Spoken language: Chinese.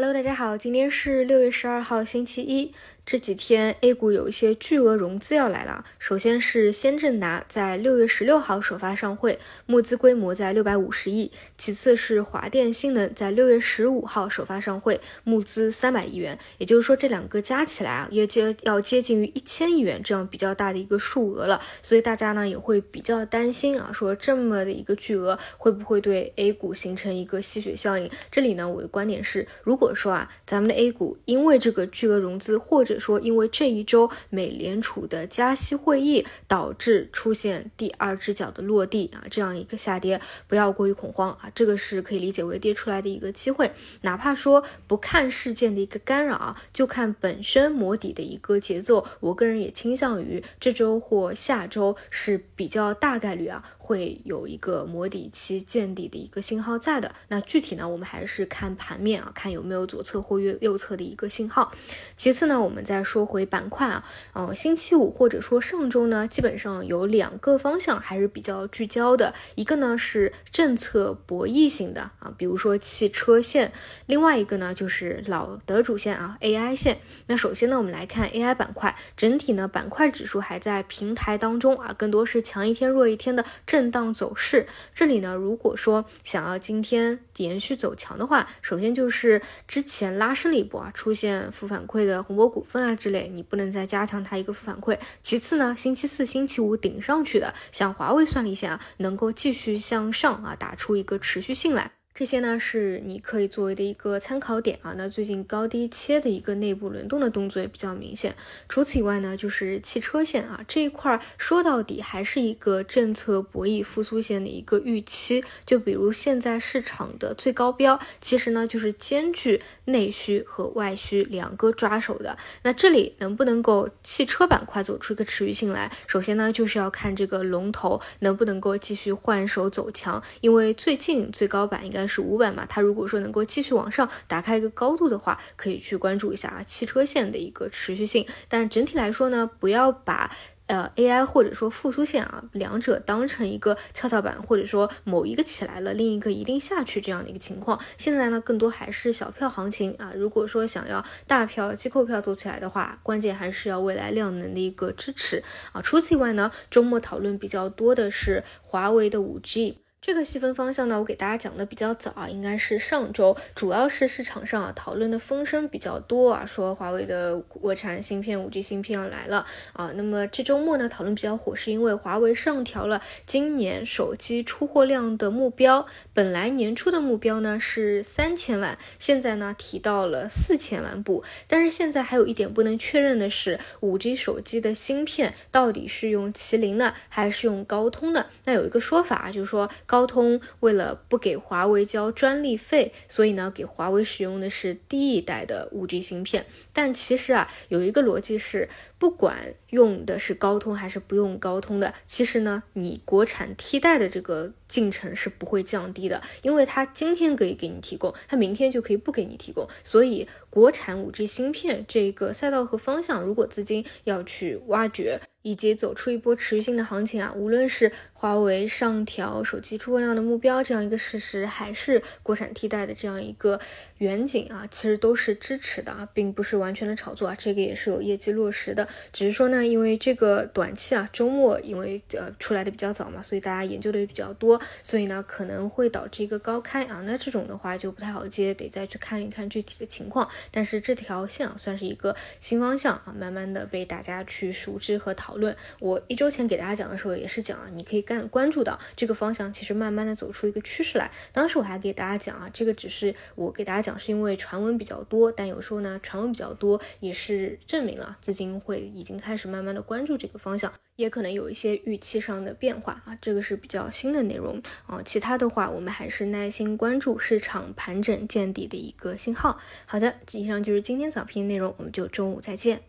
Hello，大家好，今天是六月十二号，星期一。这几天 A 股有一些巨额融资要来了。首先是先正达在六月十六号首发上会，募资规模在六百五十亿。其次是华电新能在六月十五号首发上会，募资三百亿元。也就是说，这两个加起来啊，也接要接近于一千亿元这样比较大的一个数额了。所以大家呢也会比较担心啊，说这么的一个巨额会不会对 A 股形成一个吸血效应？这里呢，我的观点是，如果说啊，咱们的 A 股因为这个巨额融资或者说因为这一周美联储的加息会议导致出现第二只脚的落地啊，这样一个下跌，不要过于恐慌啊，这个是可以理解为跌出来的一个机会。哪怕说不看事件的一个干扰啊，就看本身磨底的一个节奏，我个人也倾向于这周或下周是比较大概率啊会有一个磨底期见底的一个信号在的。那具体呢，我们还是看盘面啊，看有没有左侧或右右侧的一个信号。其次呢，我们再说。回板块啊，嗯，星期五或者说上周呢，基本上有两个方向还是比较聚焦的，一个呢是政策博弈型的啊，比如说汽车线，另外一个呢就是老的主线啊，AI 线。那首先呢，我们来看 AI 板块，整体呢板块指数还在平台当中啊，更多是强一天弱一天的震荡走势。这里呢，如果说想要今天延续走强的话，首先就是之前拉升了一波啊，出现负反馈的宏博股份啊之类。你不能再加强它一个负反馈。其次呢，星期四、星期五顶上去的，像华为算力线啊，能够继续向上啊，打出一个持续性来。这些呢是你可以作为的一个参考点啊。那最近高低切的一个内部轮动的动作也比较明显。除此以外呢，就是汽车线啊这一块，说到底还是一个政策博弈复苏线的一个预期。就比如现在市场的最高标，其实呢就是兼具内需和外需两个抓手的。那这里能不能够汽车板块走出一个持续性来？首先呢就是要看这个龙头能不能够继续换手走强，因为最近最高板应该。是五百嘛？它如果说能够继续往上打开一个高度的话，可以去关注一下啊汽车线的一个持续性。但整体来说呢，不要把呃 AI 或者说复苏线啊两者当成一个跷跷板，或者说某一个起来了，另一个一定下去这样的一个情况。现在呢，更多还是小票行情啊。如果说想要大票机构票走起来的话，关键还是要未来量能的一个支持啊。除此以外呢，周末讨论比较多的是华为的五 G。这个细分方向呢，我给大家讲的比较早啊，应该是上周，主要是市场上啊讨论的风声比较多啊，说华为的国产芯片五 G 芯片要来了啊。那么这周末呢，讨论比较火，是因为华为上调了今年手机出货量的目标，本来年初的目标呢是三千万，现在呢提到了四千万部。但是现在还有一点不能确认的是，五 G 手机的芯片到底是用麒麟呢，还是用高通的？那有一个说法啊就是说。高通为了不给华为交专利费，所以呢，给华为使用的是第一代的五 G 芯片。但其实啊，有一个逻辑是，不管用的是高通还是不用高通的，其实呢，你国产替代的这个进程是不会降低的，因为它今天可以给你提供，它明天就可以不给你提供。所以，国产五 G 芯片这个赛道和方向，如果资金要去挖掘。以及走出一波持续性的行情啊，无论是华为上调手机出货量的目标这样一个事实，还是国产替代的这样一个远景啊，其实都是支持的啊，并不是完全的炒作啊，这个也是有业绩落实的。只是说呢，因为这个短期啊，周末因为呃出来的比较早嘛，所以大家研究的也比较多，所以呢可能会导致一个高开啊，那这种的话就不太好接，得再去看一看具体的情况。但是这条线啊，算是一个新方向啊，慢慢的被大家去熟知和讨。论我一周前给大家讲的时候，也是讲啊，你可以干关注到这个方向，其实慢慢的走出一个趋势来。当时我还给大家讲啊，这个只是我给大家讲，是因为传闻比较多，但有时候呢，传闻比较多也是证明了资金会已经开始慢慢的关注这个方向，也可能有一些预期上的变化啊，这个是比较新的内容啊。其他的话，我们还是耐心关注市场盘整见底的一个信号。好的，以上就是今天早评的内容，我们就中午再见。